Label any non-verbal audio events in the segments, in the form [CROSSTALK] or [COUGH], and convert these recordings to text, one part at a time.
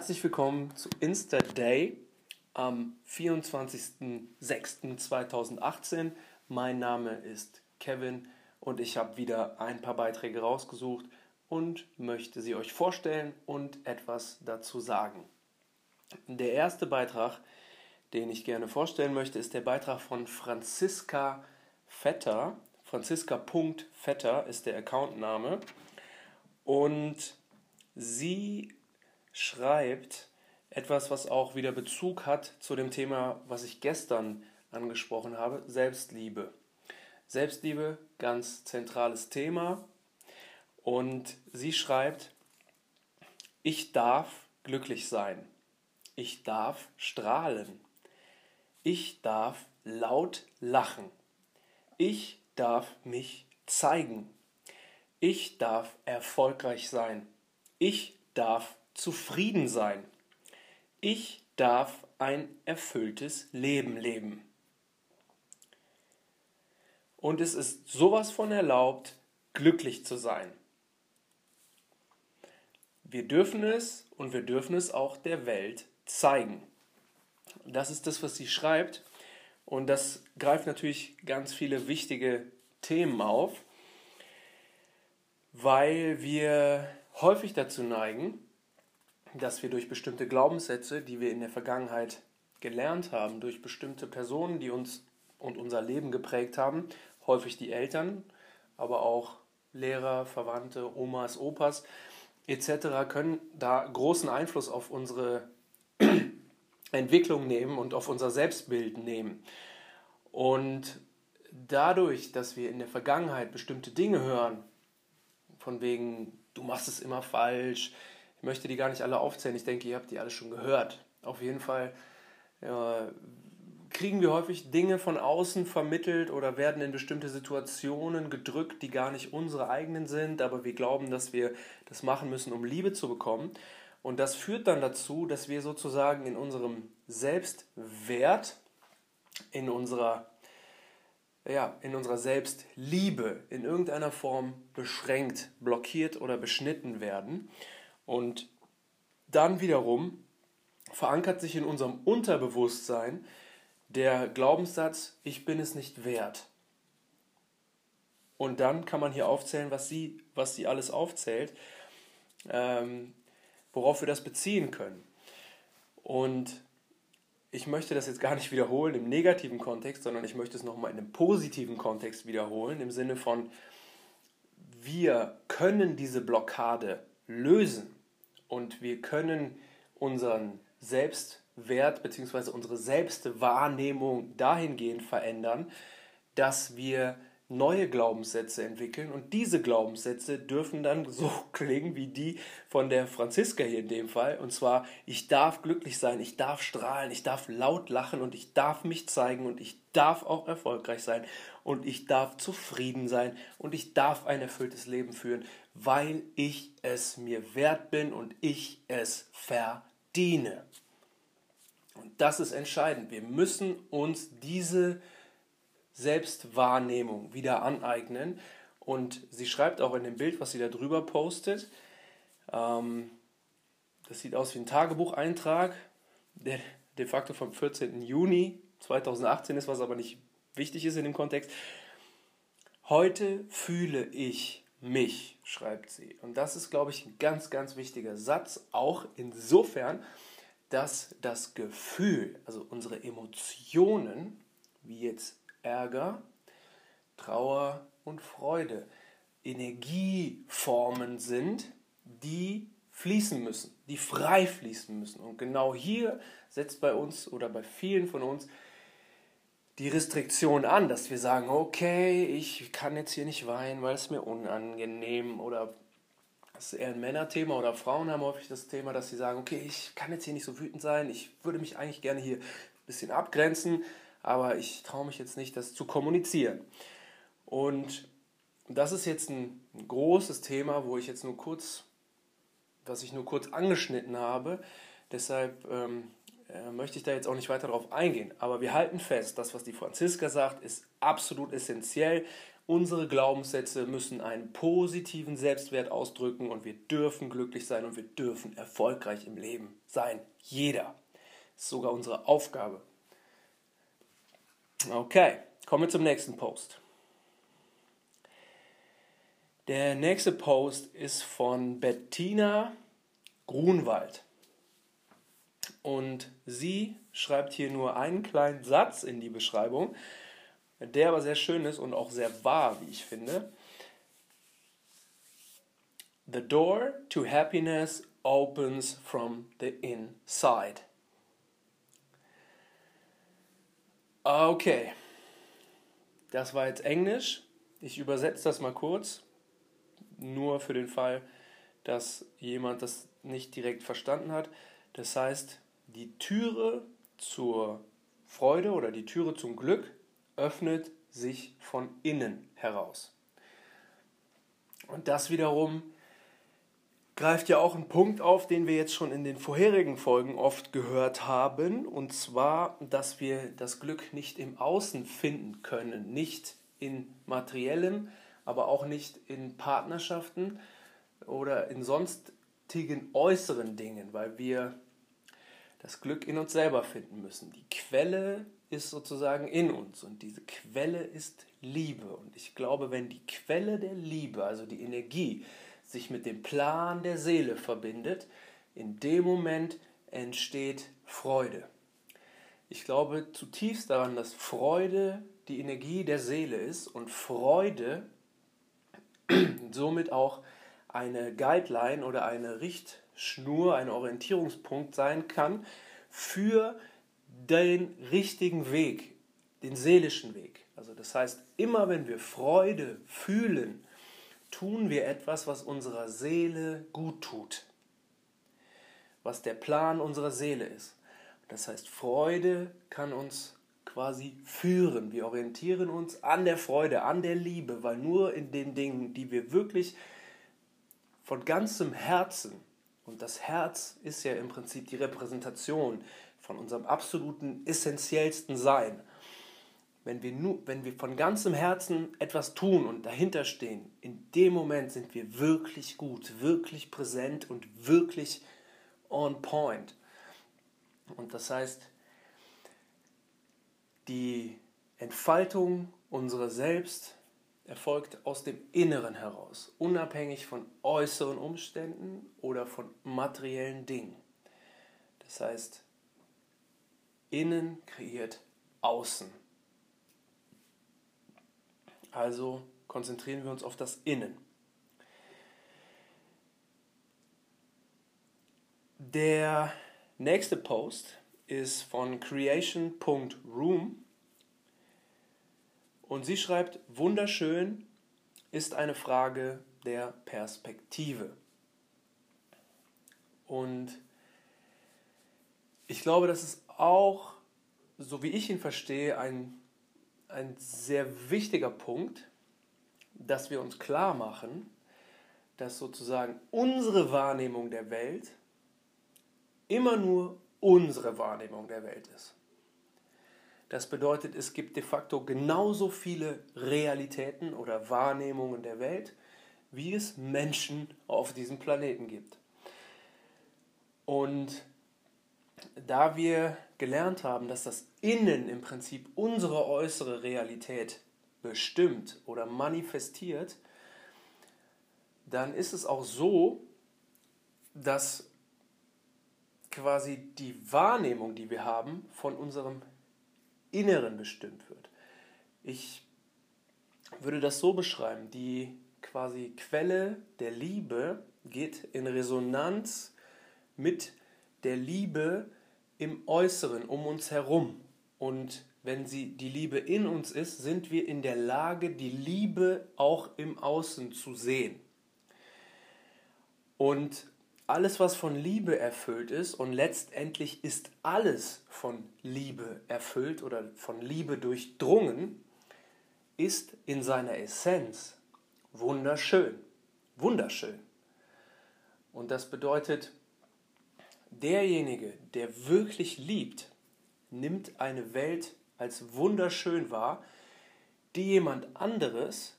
Herzlich willkommen zu Insta Day am 24.06.2018. Mein Name ist Kevin und ich habe wieder ein paar Beiträge rausgesucht und möchte sie euch vorstellen und etwas dazu sagen. Der erste Beitrag, den ich gerne vorstellen möchte, ist der Beitrag von Franziska Vetter. Franziska.vetter ist der Accountname. Und sie schreibt etwas, was auch wieder Bezug hat zu dem Thema, was ich gestern angesprochen habe, Selbstliebe. Selbstliebe, ganz zentrales Thema. Und sie schreibt, ich darf glücklich sein. Ich darf strahlen. Ich darf laut lachen. Ich darf mich zeigen. Ich darf erfolgreich sein. Ich darf zufrieden sein. Ich darf ein erfülltes Leben leben. Und es ist sowas von erlaubt, glücklich zu sein. Wir dürfen es und wir dürfen es auch der Welt zeigen. Das ist das, was sie schreibt. Und das greift natürlich ganz viele wichtige Themen auf, weil wir häufig dazu neigen, dass wir durch bestimmte Glaubenssätze, die wir in der Vergangenheit gelernt haben, durch bestimmte Personen, die uns und unser Leben geprägt haben, häufig die Eltern, aber auch Lehrer, Verwandte, Omas, Opas etc., können da großen Einfluss auf unsere [CLEARS THROAT] Entwicklung nehmen und auf unser Selbstbild nehmen. Und dadurch, dass wir in der Vergangenheit bestimmte Dinge hören, von wegen, du machst es immer falsch, ich möchte die gar nicht alle aufzählen. Ich denke, ihr habt die alle schon gehört. Auf jeden Fall ja, kriegen wir häufig Dinge von außen vermittelt oder werden in bestimmte Situationen gedrückt, die gar nicht unsere eigenen sind, aber wir glauben, dass wir das machen müssen, um Liebe zu bekommen. Und das führt dann dazu, dass wir sozusagen in unserem Selbstwert, in unserer, ja, in unserer Selbstliebe in irgendeiner Form beschränkt, blockiert oder beschnitten werden. Und dann wiederum verankert sich in unserem Unterbewusstsein der Glaubenssatz, ich bin es nicht wert. Und dann kann man hier aufzählen, was sie, was sie alles aufzählt, ähm, worauf wir das beziehen können. Und ich möchte das jetzt gar nicht wiederholen im negativen Kontext, sondern ich möchte es nochmal in einem positiven Kontext wiederholen, im Sinne von, wir können diese Blockade lösen. Und wir können unseren Selbstwert bzw. unsere Selbstwahrnehmung dahingehend verändern, dass wir neue Glaubenssätze entwickeln. Und diese Glaubenssätze dürfen dann so [LAUGHS] klingen wie die von der Franziska hier in dem Fall. Und zwar ich darf glücklich sein, ich darf strahlen, ich darf laut lachen und ich darf mich zeigen und ich darf auch erfolgreich sein und ich darf zufrieden sein und ich darf ein erfülltes Leben führen, weil ich es mir wert bin und ich es verdiene. Und das ist entscheidend. Wir müssen uns diese Selbstwahrnehmung wieder aneignen. Und sie schreibt auch in dem Bild, was sie da drüber postet, ähm, das sieht aus wie ein Tagebucheintrag, der de facto vom 14. Juni 2018 ist, was aber nicht wichtig ist in dem Kontext. Heute fühle ich mich, schreibt sie. Und das ist, glaube ich, ein ganz, ganz wichtiger Satz, auch insofern, dass das Gefühl, also unsere Emotionen, wie jetzt Ärger, Trauer und Freude Energieformen sind, die fließen müssen, die frei fließen müssen. Und genau hier setzt bei uns oder bei vielen von uns die Restriktion an, dass wir sagen, okay, ich kann jetzt hier nicht weinen, weil es mir unangenehm oder das ist eher ein Männerthema oder Frauen haben häufig das Thema, dass sie sagen, okay, ich kann jetzt hier nicht so wütend sein, ich würde mich eigentlich gerne hier ein bisschen abgrenzen, aber ich traue mich jetzt nicht, das zu kommunizieren. Und das ist jetzt ein, großes Thema, wo ich jetzt nur kurz, was ich nur kurz angeschnitten habe. Deshalb ähm, äh, möchte ich da jetzt auch nicht weiter darauf eingehen. Aber wir halten fest, das, was die Franziska sagt, ist absolut essentiell Unsere Glaubenssätze müssen einen positiven Selbstwert ausdrücken und wir dürfen glücklich sein und wir dürfen erfolgreich im Leben sein. Jeder. Das ist sogar unsere Aufgabe. Okay, kommen wir zum nächsten Post. Der nächste Post ist von Bettina Grunwald. Und sie schreibt hier nur einen kleinen Satz in die Beschreibung, der aber sehr schön ist und auch sehr wahr, wie ich finde. The door to happiness opens from the inside. Okay, das war jetzt Englisch. Ich übersetze das mal kurz, nur für den Fall, dass jemand das nicht direkt verstanden hat. Das heißt, die Türe zur Freude oder die Türe zum Glück öffnet sich von innen heraus. Und das wiederum greift ja auch einen Punkt auf, den wir jetzt schon in den vorherigen Folgen oft gehört haben, und zwar, dass wir das Glück nicht im Außen finden können, nicht in materiellem, aber auch nicht in Partnerschaften oder in sonstigen äußeren Dingen, weil wir das Glück in uns selber finden müssen. Die Quelle ist sozusagen in uns und diese Quelle ist Liebe. Und ich glaube, wenn die Quelle der Liebe, also die Energie, sich mit dem Plan der Seele verbindet, in dem Moment entsteht Freude. Ich glaube zutiefst daran, dass Freude die Energie der Seele ist und Freude [CLEARS THROAT] somit auch eine Guideline oder eine Richtschnur, ein Orientierungspunkt sein kann für den richtigen Weg, den seelischen Weg. Also das heißt, immer wenn wir Freude fühlen, tun wir etwas, was unserer Seele gut tut, was der Plan unserer Seele ist. Das heißt, Freude kann uns quasi führen. Wir orientieren uns an der Freude, an der Liebe, weil nur in den Dingen, die wir wirklich von ganzem Herzen, das Herz ist ja im Prinzip die Repräsentation von unserem absoluten essentiellsten Sein, wenn wir, nur, wenn wir von ganzem Herzen etwas tun und dahinter stehen, in dem Moment sind wir wirklich gut, wirklich präsent und wirklich on point. Und das heißt, die Entfaltung unserer selbst erfolgt aus dem Inneren heraus, unabhängig von äußeren Umständen oder von materiellen Dingen. Das heißt, innen kreiert außen. Also konzentrieren wir uns auf das Innen. Der nächste Post ist von creation.room und sie schreibt, wunderschön ist eine Frage der Perspektive. Und ich glaube, das ist auch, so wie ich ihn verstehe, ein, ein sehr wichtiger Punkt, dass wir uns klar machen, dass sozusagen unsere Wahrnehmung der Welt immer nur unsere Wahrnehmung der Welt ist. Das bedeutet, es gibt de facto genauso viele Realitäten oder Wahrnehmungen der Welt, wie es Menschen auf diesem Planeten gibt. Und da wir gelernt haben, dass das Innen im Prinzip unsere äußere Realität bestimmt oder manifestiert, dann ist es auch so, dass quasi die Wahrnehmung, die wir haben, von unserem Inneren bestimmt wird. Ich würde das so beschreiben, die quasi Quelle der Liebe geht in Resonanz mit der Liebe im Äußeren um uns herum. Und wenn sie die Liebe in uns ist, sind wir in der Lage, die Liebe auch im Außen zu sehen. Und alles, was von Liebe erfüllt ist, und letztendlich ist alles von Liebe erfüllt oder von Liebe durchdrungen, ist in seiner Essenz wunderschön. Wunderschön. Und das bedeutet, derjenige, der wirklich liebt, nimmt eine Welt als wunderschön wahr, die jemand anderes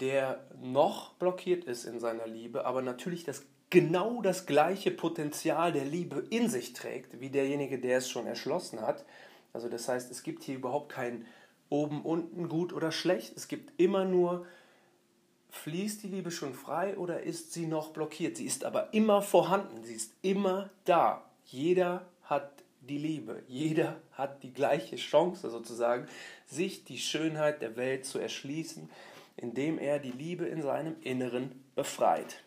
der noch blockiert ist in seiner Liebe, aber natürlich das genau das gleiche Potenzial der Liebe in sich trägt, wie derjenige, der es schon erschlossen hat. Also das heißt, es gibt hier überhaupt kein oben, unten, gut oder schlecht. Es gibt immer nur, fließt die Liebe schon frei oder ist sie noch blockiert? Sie ist aber immer vorhanden, sie ist immer da. Jeder hat die Liebe, jeder hat die gleiche Chance sozusagen, sich die Schönheit der Welt zu erschließen, indem er die Liebe in seinem Inneren befreit.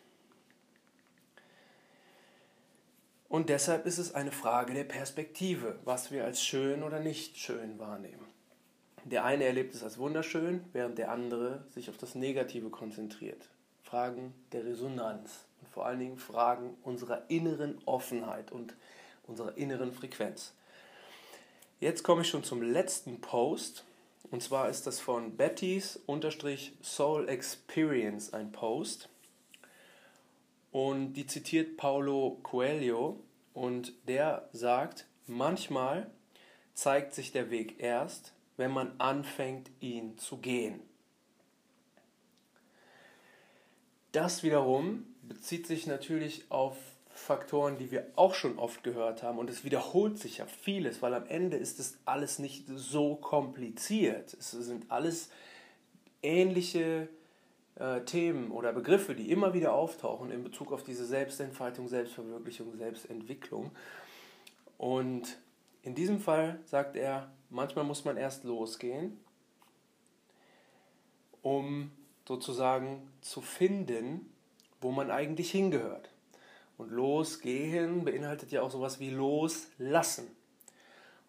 Und deshalb ist es eine Frage der Perspektive, was wir als schön oder nicht schön wahrnehmen. Der eine erlebt es als wunderschön, während der andere sich auf das Negative konzentriert. Fragen der Resonanz und vor allen Dingen Fragen unserer inneren Offenheit und unserer inneren Frequenz. Jetzt komme ich schon zum letzten Post. Und zwar ist das von Betty's Soul Experience ein Post. Und die zitiert Paulo Coelho und der sagt, manchmal zeigt sich der Weg erst, wenn man anfängt, ihn zu gehen. Das wiederum bezieht sich natürlich auf Faktoren, die wir auch schon oft gehört haben. Und es wiederholt sich ja vieles, weil am Ende ist es alles nicht so kompliziert. Es sind alles ähnliche äh, Themen oder Begriffe, die immer wieder auftauchen in Bezug auf diese Selbstentfaltung, Selbstverwirklichung, Selbstentwicklung. Und in diesem Fall sagt er, manchmal muss man erst losgehen, um sozusagen zu finden, wo man eigentlich hingehört. Und losgehen beinhaltet ja auch sowas wie loslassen.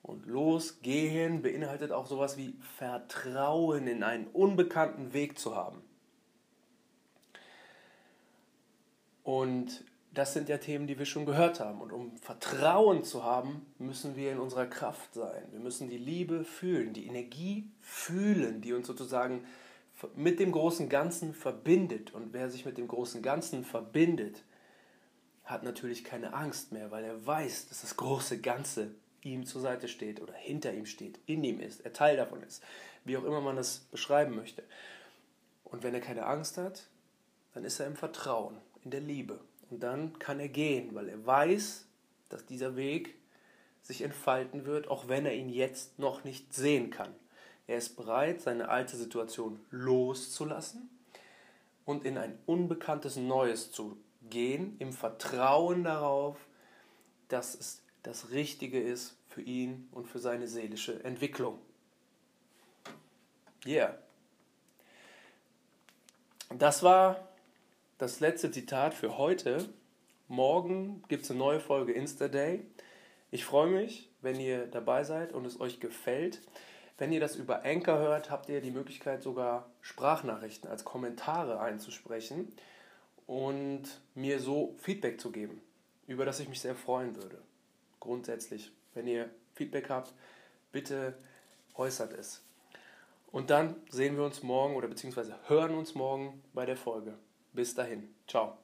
Und losgehen beinhaltet auch sowas wie Vertrauen in einen unbekannten Weg zu haben. Und das sind ja Themen, die wir schon gehört haben. Und um Vertrauen zu haben, müssen wir in unserer Kraft sein. Wir müssen die Liebe fühlen, die Energie fühlen, die uns sozusagen mit dem großen Ganzen verbindet. Und wer sich mit dem großen Ganzen verbindet, hat natürlich keine Angst mehr, weil er weiß, dass das große Ganze ihm zur Seite steht oder hinter ihm steht, in ihm ist, er Teil davon ist, wie auch immer man das beschreiben möchte. Und wenn er keine Angst hat, dann ist er im Vertrauen in der Liebe. Und dann kann er gehen, weil er weiß, dass dieser Weg sich entfalten wird, auch wenn er ihn jetzt noch nicht sehen kann. Er ist bereit, seine alte Situation loszulassen und in ein unbekanntes Neues zu gehen, im Vertrauen darauf, dass es das Richtige ist für ihn und für seine seelische Entwicklung. Yeah. Das war das letzte Zitat für heute. Morgen gibt es eine neue Folge Insta Day. Ich freue mich, wenn ihr dabei seid und es euch gefällt. Wenn ihr das über Anchor hört, habt ihr die Möglichkeit, sogar Sprachnachrichten als Kommentare einzusprechen und mir so Feedback zu geben, über das ich mich sehr freuen würde. Grundsätzlich, wenn ihr Feedback habt, bitte äußert es. Und dann sehen wir uns morgen oder beziehungsweise hören uns morgen bei der Folge. Bis dahin. Ciao.